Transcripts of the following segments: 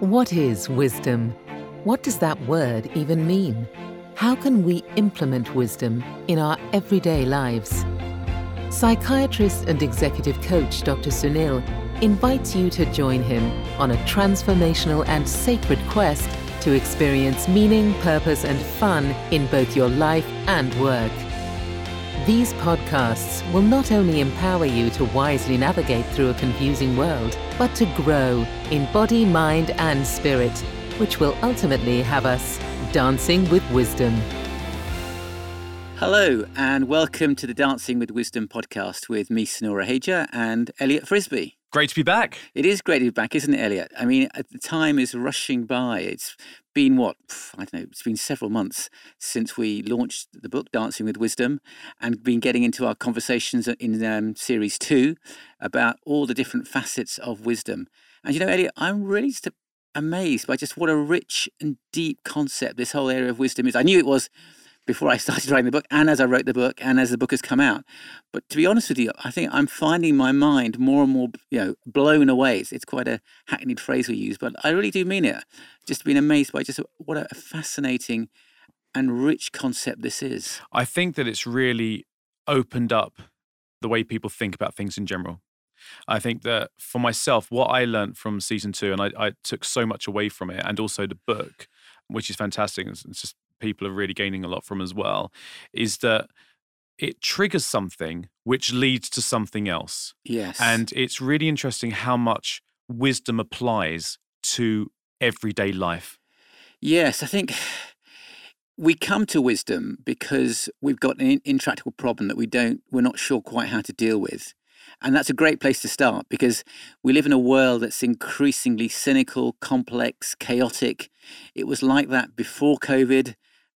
What is wisdom? What does that word even mean? How can we implement wisdom in our everyday lives? Psychiatrist and executive coach Dr. Sunil invites you to join him on a transformational and sacred quest to experience meaning, purpose, and fun in both your life and work. These podcasts will not only empower you to wisely navigate through a confusing world, but to grow in body, mind, and spirit, which will ultimately have us dancing with wisdom. Hello, and welcome to the Dancing with Wisdom podcast with me, Sunil Raheja, and Elliot Frisby. Great to be back. It is great to be back, isn't it, Elliot? I mean, uh, the time is rushing by. It's been what I don't know. It's been several months since we launched the book Dancing with Wisdom, and been getting into our conversations in um, series two about all the different facets of wisdom. And you know, Elliot, I'm really amazed by just what a rich and deep concept this whole area of wisdom is. I knew it was before I started writing the book and as I wrote the book and as the book has come out. But to be honest with you, I think I'm finding my mind more and more, you know, blown away. It's, it's quite a hackneyed phrase we use, but I really do mean it. Just being amazed by just what a fascinating and rich concept this is. I think that it's really opened up the way people think about things in general. I think that for myself, what I learned from season two, and I, I took so much away from it, and also the book, which is fantastic. It's just people are really gaining a lot from as well, is that it triggers something which leads to something else. Yes. And it's really interesting how much wisdom applies to everyday life. Yes, I think we come to wisdom because we've got an intractable problem that we don't we're not sure quite how to deal with. And that's a great place to start because we live in a world that's increasingly cynical, complex, chaotic. It was like that before COVID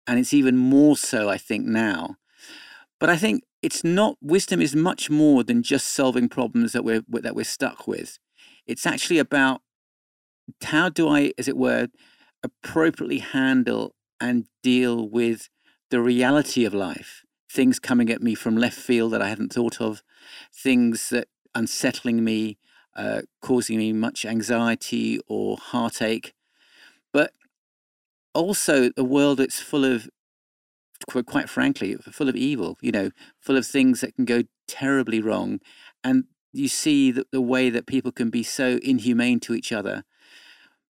and it's even more so, I think, now. But I think it's not wisdom is much more than just solving problems that we're that we're stuck with. It's actually about how do I, as it were, appropriately handle and deal with the reality of life. Things coming at me from left field that I hadn't thought of, things that unsettling me, uh, causing me much anxiety or heartache. Also a world that's full of quite frankly full of evil you know full of things that can go terribly wrong. And you see the, the way that people can be so inhumane to each other.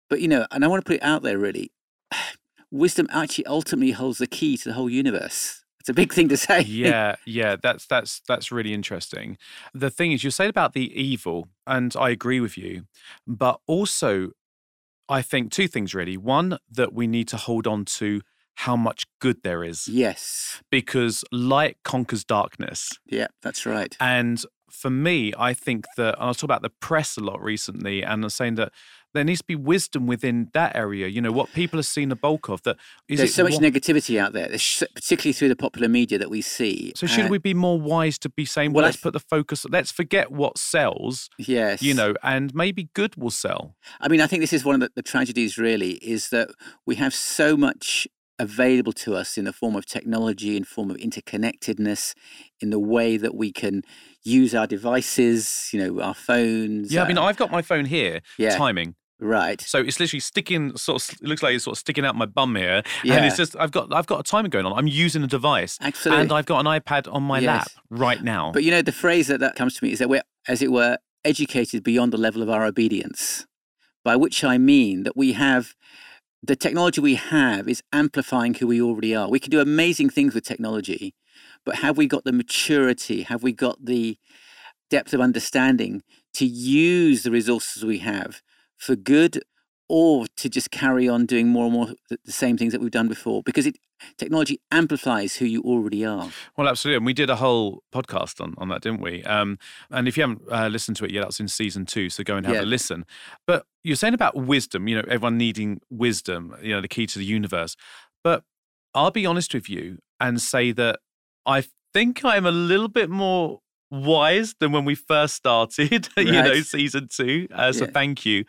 But you know and i want to put it out there really. Wisdom actually ultimately holds the key to the whole universe. It's a big thing to say. Yeah yeah that's that's that's really interesting. The thing is you say about the evil and i agree with you but also I think two things really. One, that we need to hold on to how much good there is. Yes. Because light conquers darkness. Yeah, that's right. And for me, I think that, and I was talking about the press a lot recently, and I'm saying that there needs to be wisdom within that area. You know, what people are seeing the bulk of. That there's so much negativity out there, particularly through the popular media that we see. So should uh, we be more wise to be saying, well, well let's th- put the focus, let's forget what sells. Yes. You know, and maybe good will sell. I mean, I think this is one of the, the tragedies. Really, is that we have so much available to us in the form of technology, in form of interconnectedness, in the way that we can use our devices, you know, our phones. Yeah, uh, I mean, I've got my phone here, yeah. timing. Right. So it's literally sticking, sort of, it looks like it's sort of sticking out my bum here, yeah. and it's just I've got I've got a timer going on. I'm using a device, Absolutely. and I've got an iPad on my yes. lap right now. But you know, the phrase that that comes to me is that we're, as it were, educated beyond the level of our obedience. By which I mean that we have the technology we have is amplifying who we already are. We can do amazing things with technology, but have we got the maturity? Have we got the depth of understanding to use the resources we have for good or to just carry on doing more and more the same things that we've done before because it technology amplifies who you already are well absolutely and we did a whole podcast on, on that didn't we um, and if you haven't uh, listened to it yet that's in season two so go and have yeah. a listen but you're saying about wisdom you know everyone needing wisdom you know the key to the universe but i'll be honest with you and say that i think i'm a little bit more wise than when we first started right. you know season two uh, so yeah. thank you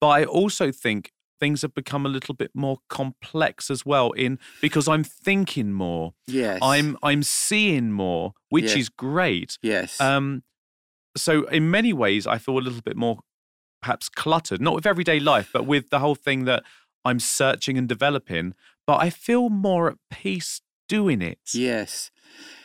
but I also think things have become a little bit more complex as well in because I'm thinking more. Yes. I'm I'm seeing more, which is great. Yes. Um so in many ways I feel a little bit more perhaps cluttered, not with everyday life, but with the whole thing that I'm searching and developing, but I feel more at peace doing it. Yes.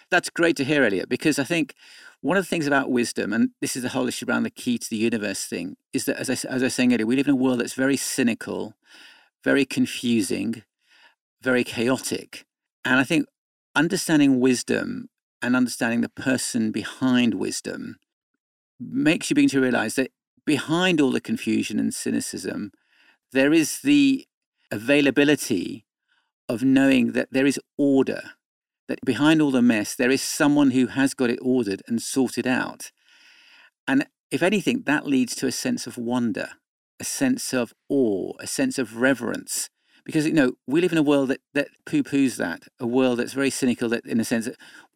That's great to hear, Elliot, because I think one of the things about wisdom, and this is the whole issue around the key to the universe thing, is that, as I, as I was saying earlier, we live in a world that's very cynical, very confusing, very chaotic. And I think understanding wisdom and understanding the person behind wisdom makes you begin to realize that behind all the confusion and cynicism, there is the availability of knowing that there is order, that behind all the mess, there is someone who has got it ordered and sorted out. And if anything, that leads to a sense of wonder, a sense of awe, a sense of reverence. Because you know we live in a world that, that poo-poos that, a world that's very cynical. That, in a sense,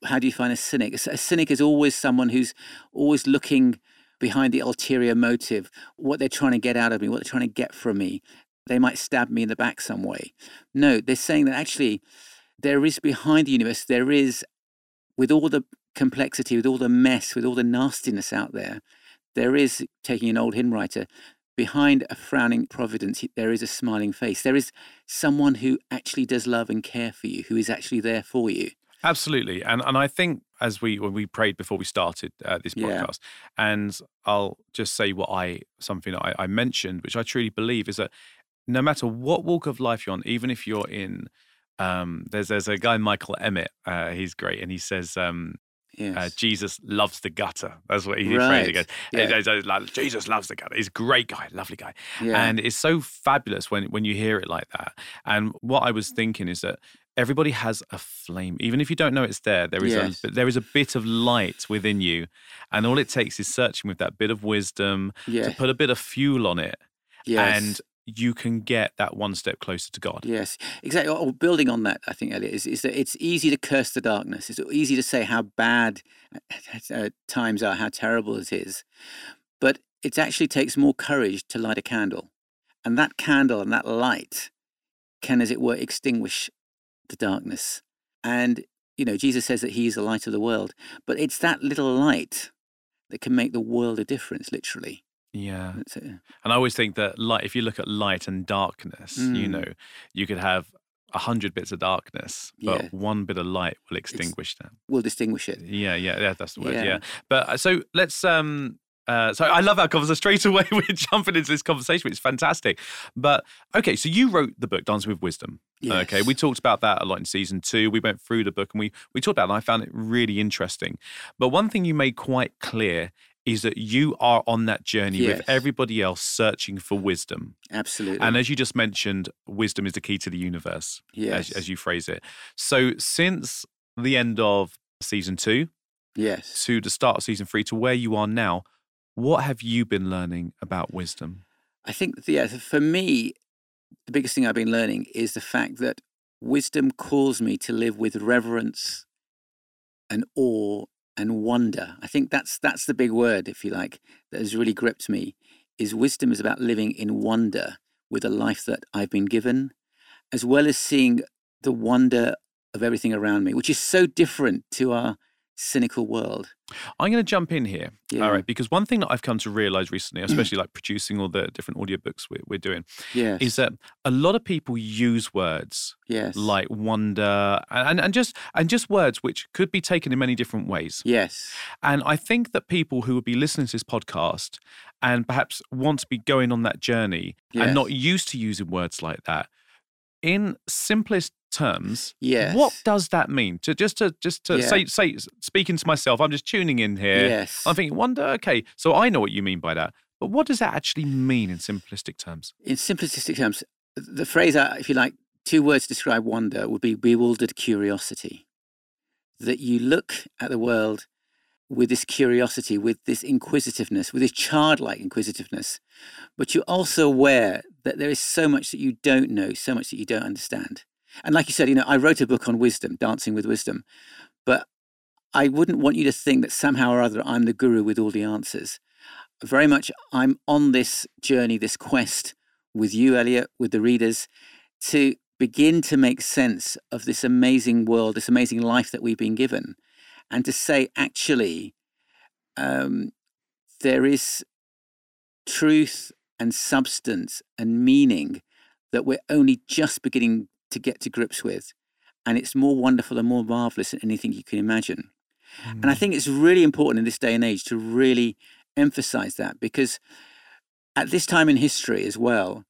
how do you find a cynic? A cynic is always someone who's always looking behind the ulterior motive, what they're trying to get out of me, what they're trying to get from me. They might stab me in the back some way. No, they're saying that actually there is behind the universe, there is, with all the complexity, with all the mess, with all the nastiness out there, there is, taking an old hymn writer, behind a frowning providence, there is a smiling face. There is someone who actually does love and care for you, who is actually there for you. Absolutely, and and I think as we when we prayed before we started uh, this podcast, yeah. and I'll just say what I something I, I mentioned, which I truly believe is that no matter what walk of life you're on, even if you're in um, there's there's a guy Michael Emmett. Uh, he's great, and he says um, uh, yes. uh, Jesus loves the gutter. That's what he right. goes, yeah. like, Jesus loves the gutter. He's a great guy, lovely guy, yeah. and it's so fabulous when when you hear it like that. And what I was thinking is that everybody has a flame, even if you don't know it's there. There is yes. a there is a bit of light within you, and all it takes is searching with that bit of wisdom yes. to put a bit of fuel on it. Yes. And you can get that one step closer to God. Yes, exactly. Or building on that, I think, Elliot, is, is that it's easy to curse the darkness. It's easy to say how bad uh, times are, how terrible it is. But it actually takes more courage to light a candle. And that candle and that light can, as it were, extinguish the darkness. And, you know, Jesus says that he is the light of the world. But it's that little light that can make the world a difference, literally. Yeah. And I always think that light, if you look at light and darkness, mm. you know, you could have a hundred bits of darkness, but yeah. one bit of light will extinguish it's, that. Will distinguish it. Yeah, yeah, yeah, that's the word. Yeah. yeah. But uh, so let's um uh, so I love our conversation. Straight away, we're jumping into this conversation, which is fantastic. But okay, so you wrote the book Dancing with Wisdom. Yes. Okay, we talked about that a lot in season two. We went through the book and we we talked about it, and I found it really interesting. But one thing you made quite clear is that you are on that journey yes. with everybody else searching for wisdom. Absolutely. And as you just mentioned, wisdom is the key to the universe, yes. as, as you phrase it. So since the end of season two, yes, to the start of season three, to where you are now, what have you been learning about wisdom? I think, yeah, for me, the biggest thing I've been learning is the fact that wisdom calls me to live with reverence and awe and wonder. I think that's that's the big word, if you like, that has really gripped me. Is wisdom is about living in wonder with a life that I've been given, as well as seeing the wonder of everything around me, which is so different to our cynical world. I'm going to jump in here. Yeah. All right. Because one thing that I've come to realize recently, mm. especially like producing all the different audiobooks we're, we're doing, yes. is that a lot of people use words yes. like wonder and, and just and just words which could be taken in many different ways. Yes. And I think that people who would be listening to this podcast and perhaps want to be going on that journey yes. and not used to using words like that, in simplest terms, yes. what does that mean? To just to just to yeah. say say speaking to myself, I'm just tuning in here. Yes. I'm thinking, wonder, okay, so I know what you mean by that. But what does that actually mean in simplistic terms? In simplistic terms, the phrase, uh, if you like, two words to describe wonder would be bewildered curiosity. That you look at the world with this curiosity, with this inquisitiveness, with this childlike inquisitiveness, but you're also aware that there is so much that you don't know, so much that you don't understand. And like you said, you know, I wrote a book on wisdom, Dancing with Wisdom, but I wouldn't want you to think that somehow or other I'm the guru with all the answers. Very much, I'm on this journey, this quest with you, Elliot, with the readers, to begin to make sense of this amazing world, this amazing life that we've been given, and to say, actually, um, there is truth and substance and meaning that we're only just beginning to get to grips with. And it's more wonderful and more marvelous than anything you can imagine. Mm. And I mm. think it's really important in this day and age to really emphasize that because at this time in history as well,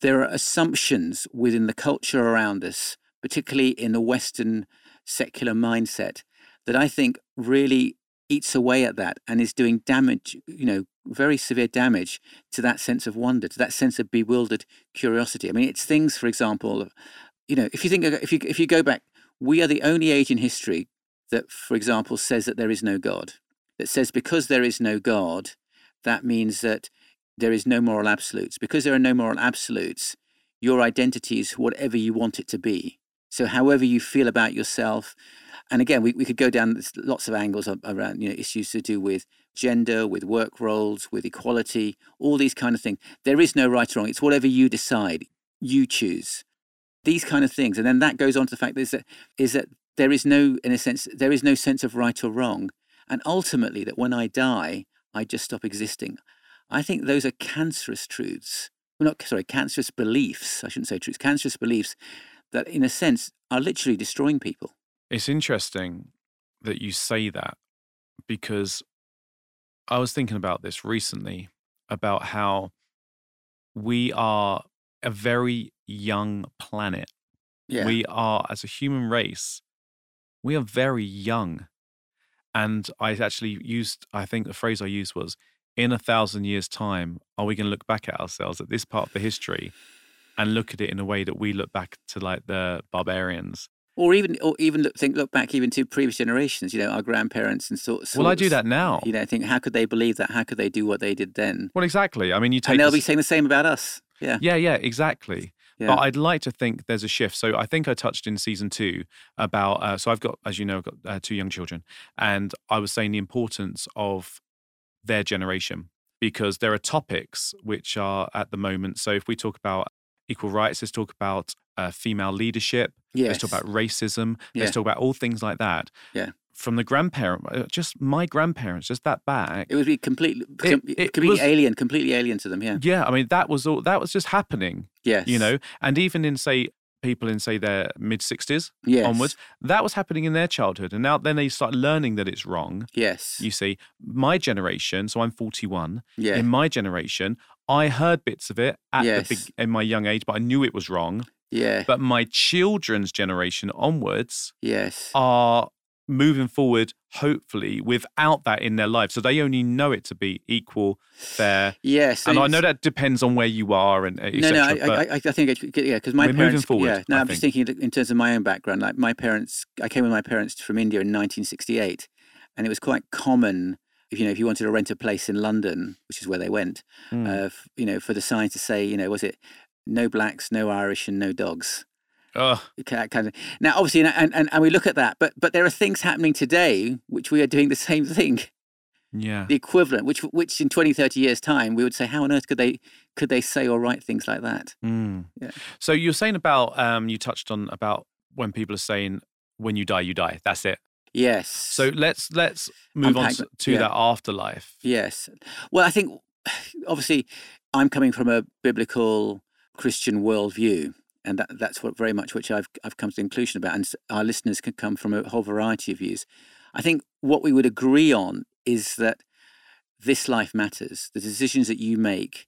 there are assumptions within the culture around us, particularly in the Western secular mindset, that I think really eats away at that and is doing damage, you know, very severe damage to that sense of wonder, to that sense of bewildered curiosity. I mean, it's things, for example, you know, if you think, if you if you go back, we are the only age in history that, for example, says that there is no God. That says because there is no God, that means that there is no moral absolutes. Because there are no moral absolutes, your identity is whatever you want it to be. So, however you feel about yourself, and again, we, we could go down lots of angles around you know issues to do with gender, with work roles, with equality, all these kind of things. There is no right or wrong. It's whatever you decide, you choose. These kind of things, and then that goes on to the fact is that is that there is no, in a sense, there is no sense of right or wrong, and ultimately that when I die, I just stop existing. I think those are cancerous truths. Well, not sorry, cancerous beliefs. I shouldn't say truths. Cancerous beliefs that, in a sense, are literally destroying people. It's interesting that you say that because I was thinking about this recently about how we are a very young planet. Yeah. We are, as a human race, we are very young. And I actually used, I think the phrase I used was, in a thousand years' time, are we going to look back at ourselves at this part of the history and look at it in a way that we look back to like the barbarians? Or even or even look, think look back even to previous generations you know our grandparents and sorts well i do that now. You know think how could they believe that? How could they do what they did then? Well exactly. I mean you take and they'll this... be saying the same about us. Yeah. Yeah yeah exactly yeah. But I'd like to think there's a shift. So I think I touched in season two about. Uh, so I've got, as you know, I've got uh, two young children, and I was saying the importance of their generation because there are topics which are at the moment. So if we talk about equal rights, let's talk about uh, female leadership. Yes. Let's talk about racism. Yeah. Let's talk about all things like that. Yeah. From the grandparent, uh, just my grandparents, just that back. It would be completely, it, it completely was, alien, completely alien to them. Yeah. Yeah. I mean, that was all. That was just happening. Yes. You know, and even in say people in say their mid 60s yes. onwards that was happening in their childhood and now then they start learning that it's wrong yes you see my generation so i'm 41 yeah. in my generation i heard bits of it at yes. the big in my young age but i knew it was wrong yeah but my children's generation onwards yes are moving forward, hopefully, without that in their life. So they only know it to be equal, fair. Yes, and I know that depends on where you are and no, no. I, I, I, think yeah, because my parents. Forward, yeah, no, I am just thinking in terms of my own background. Like my parents, I came with my parents from India in 1968, and it was quite common. If you know, if you wanted to rent a place in London, which is where they went, mm. uh, you know, for the sign to say, you know, was it no blacks, no Irish, and no dogs. Oh. Kind of. Now, obviously, and, and, and we look at that, but but there are things happening today which we are doing the same thing. Yeah. The equivalent, which which in 20, 30 years' time, we would say, how on earth could they could they say or write things like that? Mm. Yeah. So you're saying about um, you touched on about when people are saying when you die, you die. That's it. Yes. So let's let's move Unpack, on to, yeah. that afterlife. Yes. Well, I think obviously I'm coming from a biblical Christian worldview and that, that's what very much which I've I've come to the conclusion about. And our listeners can come from a whole variety of views. I think what we would agree on is that this life matters. The decisions that you make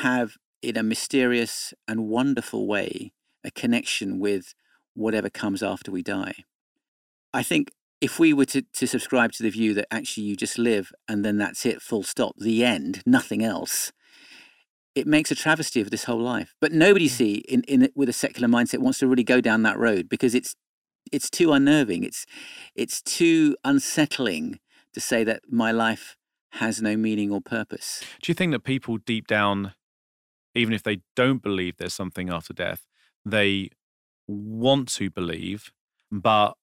have, in a mysterious and wonderful way, a connection with whatever comes after we die. I think if we were to, to subscribe to the view that actually you just live and then that's it, full stop, the end, nothing else, it makes a travesty of this whole life. But nobody see in, in with a secular mindset wants to really go down that road because it's it's too unnerving. It's it's too unsettling to say that my life has no meaning or purpose. Do you think that people deep down, even if they don't believe there's something after death, they want to believe, but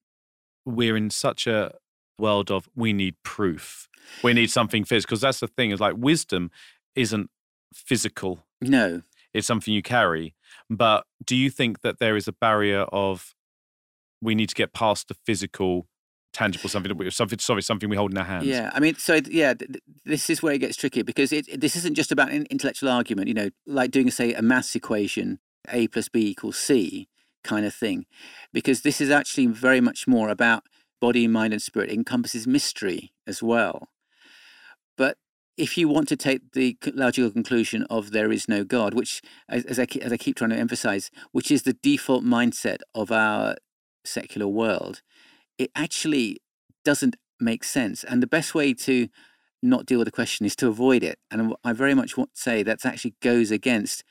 we're in such a world of we need proof. We need something physical. Because that's the thing, is like wisdom isn't physical. No. It's something you carry. But do you think that there is a barrier of we need to get past the physical tangible, something something sorry, something we hold in our hands. Yeah, I mean, so yeah, th- this is where it gets tricky because it, this isn't just about an intellectual argument. You know, like doing say a maths equation, a plus b equals c kind of thing, because this is actually very much more about body, mind, and spirit. It encompasses mystery as well. If you want to take the logical conclusion of there is no God, which, as, as, I, as I keep trying to emphasize, which is the default mindset of our secular world, it actually doesn't make sense. And the best way to not deal with the question is to avoid it. And I very much want to say that actually goes against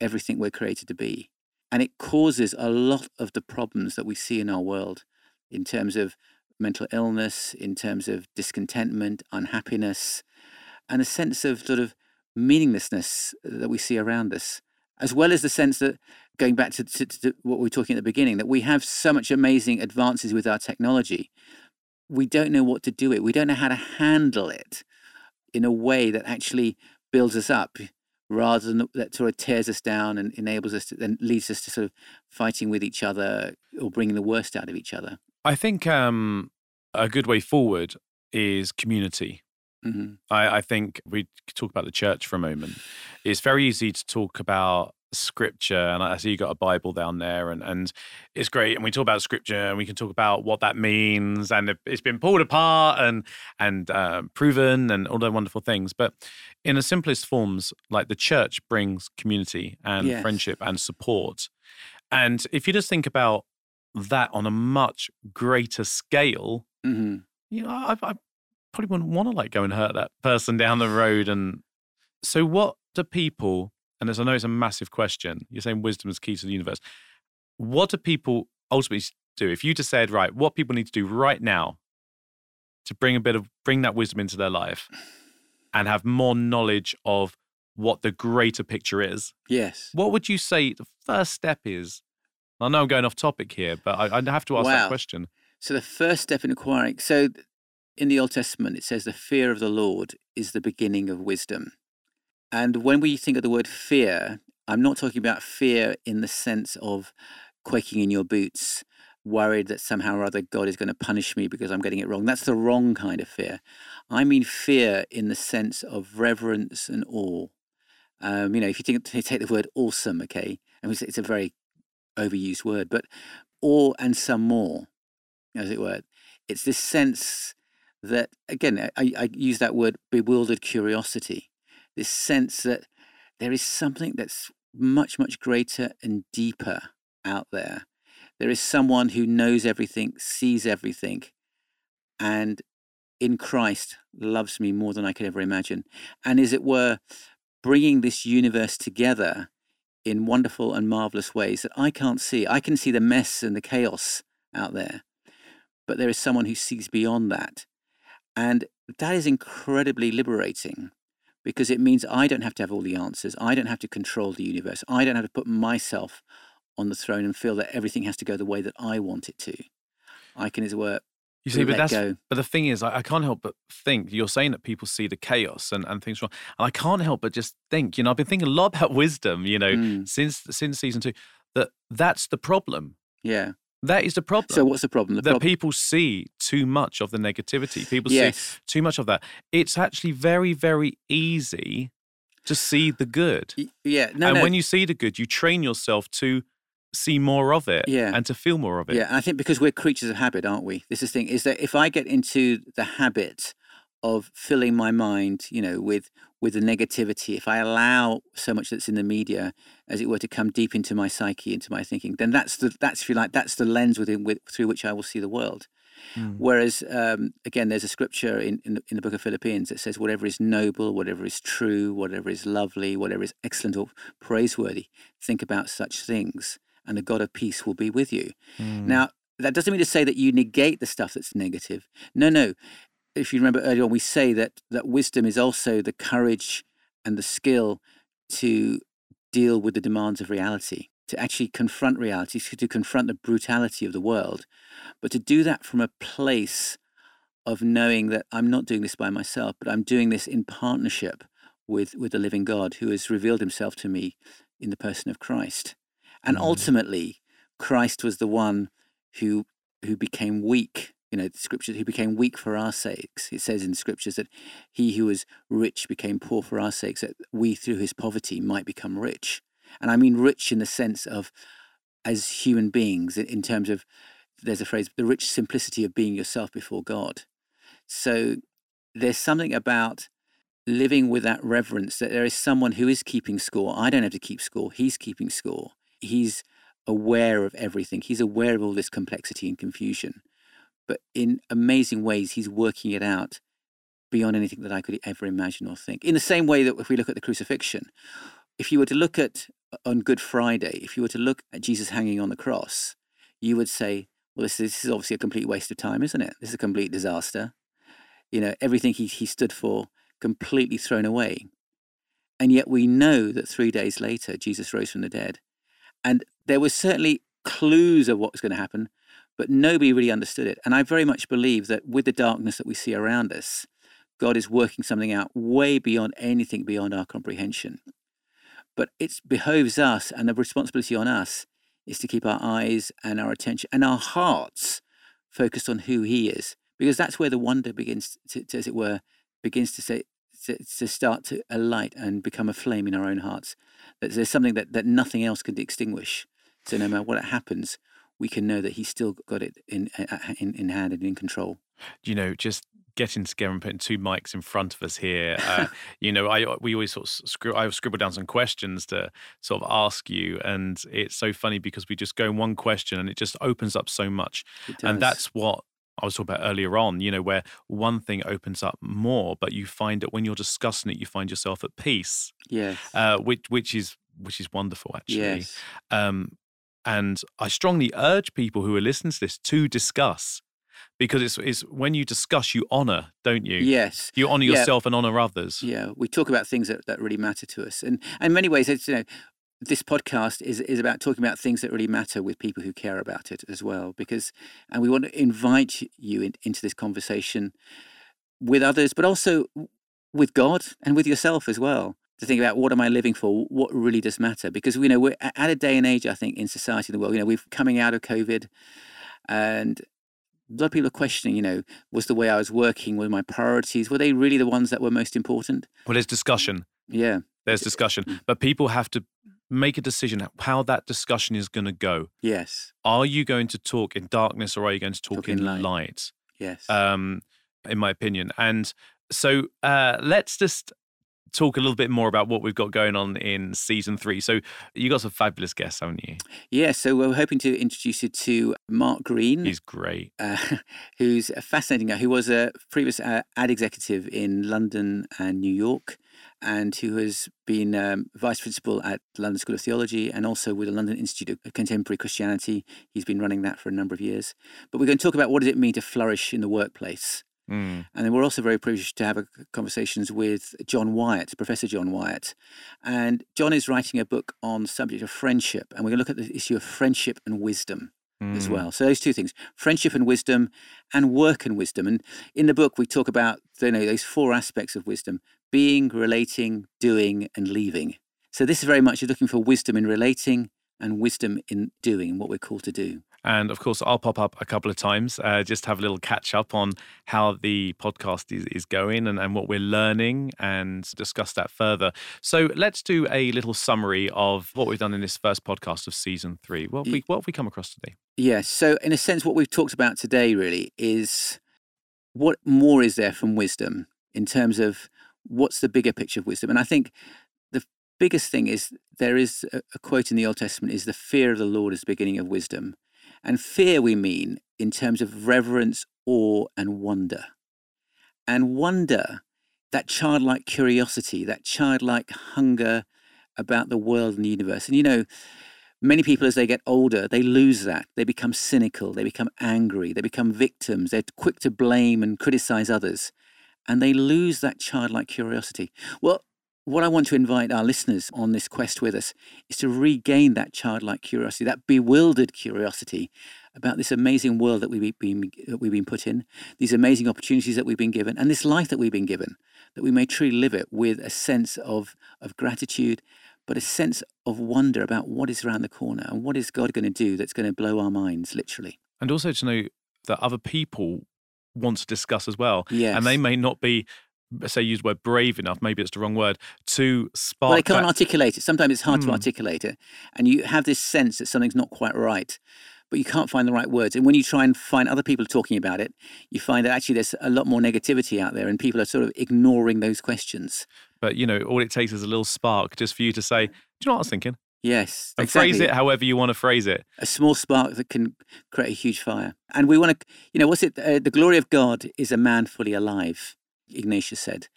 everything we're created to be. And it causes a lot of the problems that we see in our world in terms of mental illness, in terms of discontentment, unhappiness, and a sense of sort of meaninglessness that we see around us, as well as the sense that going back to, to, to, what we were talking at the beginning, that we have so much amazing advances with our technology. We don't know what to do it. We don't know how to handle it in a way that actually builds us up rather than that sort of tears us down and enables us to then leads us to sort of fighting with each other or bringing the worst out of each other. I think um, a good way forward is community. Mm-hmm. I, I, think we talk about the church for a moment. It's very easy to talk about scripture, and I see you got a Bible down there, and and it's great. And we talk about scripture, and we can talk about what that means, and it's been pulled apart and and uh, proven, and all the wonderful things. But in the simplest forms, like the church brings community and yes. friendship and support. And if you just think about that on a much greater scale, mm-hmm. you know, I, I probably wouldn't want to like go and hurt that person down the road. And so, what do people? And as I know it's a massive question, you're saying wisdom is key to the universe. What do people ultimately do? If you just said, right, what people need to do right now to bring a bit of bring that wisdom into their life and have more knowledge of what the greater picture is. Yes. What would you say the first step is I know I'm going off topic here, but I, I have to ask wow. that question. So the first step in acquiring, so in the Old Testament, it says the fear of the Lord is the beginning of wisdom. And when we think of the word fear, I'm not talking about fear in the sense of quaking in your boots, worried that somehow or other God is going to punish me because I'm getting it wrong. That's the wrong kind of fear. I mean fear in the sense of reverence and awe. Um, you know, if you think, take the word awesome, okay, and it's a very overused word, but or and some more, as it were. It's this sense that, again, I, I use that word bewildered curiosity, this sense that there is something that's much, much greater and deeper out there. There is someone who knows everything, sees everything, and in Christ loves me more than I could ever imagine. And as it were, bringing this universe together in wonderful and marvelous ways that I can't see. I can see the mess and the chaos out there, but there is someone who sees beyond that. And that is incredibly liberating because it means I don't have to have all the answers. I don't have to control the universe. I don't have to put myself on the throne and feel that everything has to go the way that I want it to. I can, as it were, you see, but that's go. but the thing is, I, I, can't help but think you're saying that people see the chaos and, and things wrong, and I can't help but just think, you know, I've been thinking a lot about wisdom, you know, mm. since since season two, that that's the problem. Yeah, that is the problem. So what's the problem? The that prob- people see too much of the negativity. People yes. see too much of that. It's actually very very easy to see the good. Yeah, no, and no. when you see the good, you train yourself to see more of it yeah. and to feel more of it. Yeah, and I think because we're creatures of habit, aren't we? This is the thing is that if I get into the habit of filling my mind, you know, with with the negativity, if I allow so much that's in the media, as it were, to come deep into my psyche, into my thinking, then that's the that's if you like that's the lens within with, through which I will see the world. Mm. Whereas, um, again, there's a scripture in, in the, in, the, book of Philippians that says, whatever is noble, whatever is true, whatever is lovely, whatever is excellent or praiseworthy, think about such things and the God of peace will be with you. Mm. Now, that doesn't mean to say that you negate the stuff that's negative. No, no. If you remember earlier on, we say that that wisdom is also the courage and the skill to deal with the demands of reality, to actually confront reality, to confront the brutality of the world, but to do that from a place of knowing that I'm not doing this by myself, but I'm doing this in partnership with, with the living God who has revealed himself to me in the person of Christ. And mm. ultimately, Christ was the one who who became weak you know, the scriptures, he became weak for our sakes. It says in the scriptures that he who was rich became poor for our sakes, that we through his poverty might become rich. And I mean rich in the sense of as human beings, in terms of, there's a phrase, the rich simplicity of being yourself before God. So there's something about living with that reverence that there is someone who is keeping score. I don't have to keep score, he's keeping score. He's aware of everything, he's aware of all this complexity and confusion but in amazing ways, he's working it out beyond anything that I could ever imagine or think. In the same way that if we look at the crucifixion, if you were to look at uh, on Good Friday, if you were to look at Jesus hanging on the cross, you would say, well, this, this is obviously a complete waste of time, isn't it? This is a complete disaster. You know, everything he, he stood for completely thrown away. And yet we know that three days later, Jesus rose from the dead. And there were certainly clues of what was going to happen, but nobody really understood it. And I very much believe that with the darkness that we see around us, God is working something out way beyond anything beyond our comprehension. But it behoves us, and the responsibility on us is to keep our eyes and our attention and our hearts focused on who He is, because that's where the wonder begins, to, to as it were, begins to say to, to, start to alight and become a flame in our own hearts. That there's something that, that nothing else can extinguish. So no matter what happens, we can know that he's still got it in in, in hand and in control. You know, just getting together and putting two mics in front of us here. Uh, you know, I we always sort of scribble, I scribbled down some questions to sort of ask you, and it's so funny because we just go in one question and it just opens up so much, and that's what. I was talking about earlier on, you know, where one thing opens up more, but you find that when you're discussing it, you find yourself at peace. Yes. Uh, which which is which is wonderful, actually. Yes. Um, and I strongly urge people who are listening to this to discuss because it's, it's when you discuss, you honor, don't you? Yes. You honor yeah. yourself and honor others. Yeah. We talk about things that, that really matter to us. And, and in many ways, it's, you know, this podcast is, is about talking about things that really matter with people who care about it as well. Because, and we want to invite you in, into this conversation with others, but also with God and with yourself as well to think about what am I living for? What really does matter? Because you know we're at a day and age, I think, in society in the world. You know, we're coming out of COVID, and a lot of people are questioning. You know, was the way I was working, were my priorities, were they really the ones that were most important? Well, there's discussion. Yeah, there's discussion, mm. but people have to make a decision how that discussion is going to go. Yes. Are you going to talk in darkness or are you going to talk, talk in, in light? light? Yes. Um, in my opinion, and so uh, let's just talk a little bit more about what we've got going on in season three. So you got some fabulous guests, haven't you? Yeah, so we're hoping to introduce you to Mark Greene. He's great. Uh, who's a fascinating guy, who was a previous uh, ad executive in London and New York and who has been um, vice principal at London School of Theology and also with the London Institute of Contemporary Christianity. He's been running that for a number of years. But we're going to talk about what does it mean to flourish in the workplace Mm. And then we're also very privileged to have conversations with John Wyatt, Professor John Wyatt. And John is writing a book on the subject of friendship. And we're going to look at the issue of friendship and wisdom mm. as well. So those two things, friendship and wisdom and work and wisdom. And in the book, we talk about you know, those four aspects of wisdom, being, relating, doing, and leaving. So this is very much you're looking for wisdom in relating and wisdom in doing what we're called to do. And of course, I'll pop up a couple of times, uh, just have a little catch up on how the podcast is, is going and, and what we're learning and discuss that further. So let's do a little summary of what we've done in this first podcast of season three. What have we, what have we come across today? Yes. So, in a sense, what we've talked about today really is what more is there from wisdom in terms of what's the bigger picture of wisdom? And I think the biggest thing is there is a, a quote in the Old Testament is the fear of the Lord is the beginning of wisdom. And fear we mean in terms of reverence, awe, and wonder. And wonder, that childlike curiosity, that childlike hunger about the world and the universe. And you know, many people as they get older, they lose that. They become cynical, they become angry, they become victims, they're quick to blame and criticize others. And they lose that childlike curiosity. Well, what I want to invite our listeners on this quest with us is to regain that childlike curiosity, that bewildered curiosity about this amazing world that we've been, that we've been put in, these amazing opportunities that we've been given, and this life that we've been given, that we may truly live it with a sense of, of gratitude, but a sense of wonder about what is around the corner and what is God going to do that's going to blow our minds, literally. And also to know that other people want to discuss as well. Yes. And they may not be say use the word brave enough, maybe it's the wrong word, to spark. Well, they can't that- articulate it. Sometimes it's hard Hmm. to articulate it. And you have this sense that something's not quite right, but you can't find the right words. And when you try and find other people talking about it, you find that actually there's a lot more negativity out there and people are sort of ignoring those questions. But you know, all it takes is a little spark just for you to say, Do you know what I was thinking? Yes. And exactly. phrase it however you want to phrase it. a small spark that can create a huge fire. And we want to, you know, what's it? Uh, the glory of God is a man fully alive, Ignatius said,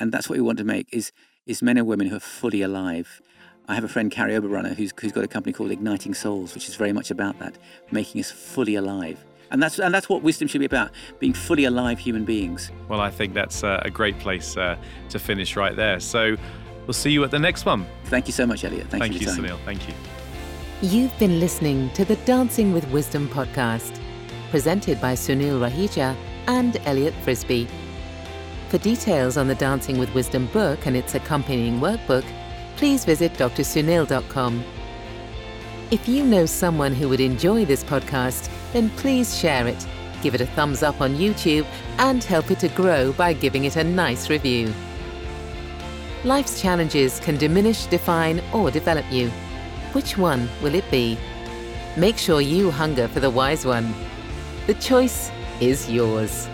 and that's what we want to make is is men and women who are fully alive. I have a friend, Kary Oberbrunner, who's, who's got a company called Igniting Souls, which is very much about that, making us fully alive. And that's and that's what wisdom should be about: being fully alive human beings. Well, I think that's uh, a great place uh, to finish right there. So we'll see you at the next one. Thank you so much, Elliot. Thank, Thank you, you, for your time. Sunil. Thank you. You've been listening to the Dancing with Wisdom podcast, presented by Sunil Raheja and Elliot Frisby. For details on the Dancing with Wisdom book and its accompanying workbook, please visit drsunil.com. If you know someone who would enjoy this podcast, then please share it, give it a thumbs up on YouTube, and help it to grow by giving it a nice review. Life's challenges can diminish, define, or develop you. Which one will it be? Make sure you hunger for the wise one. The choice is yours.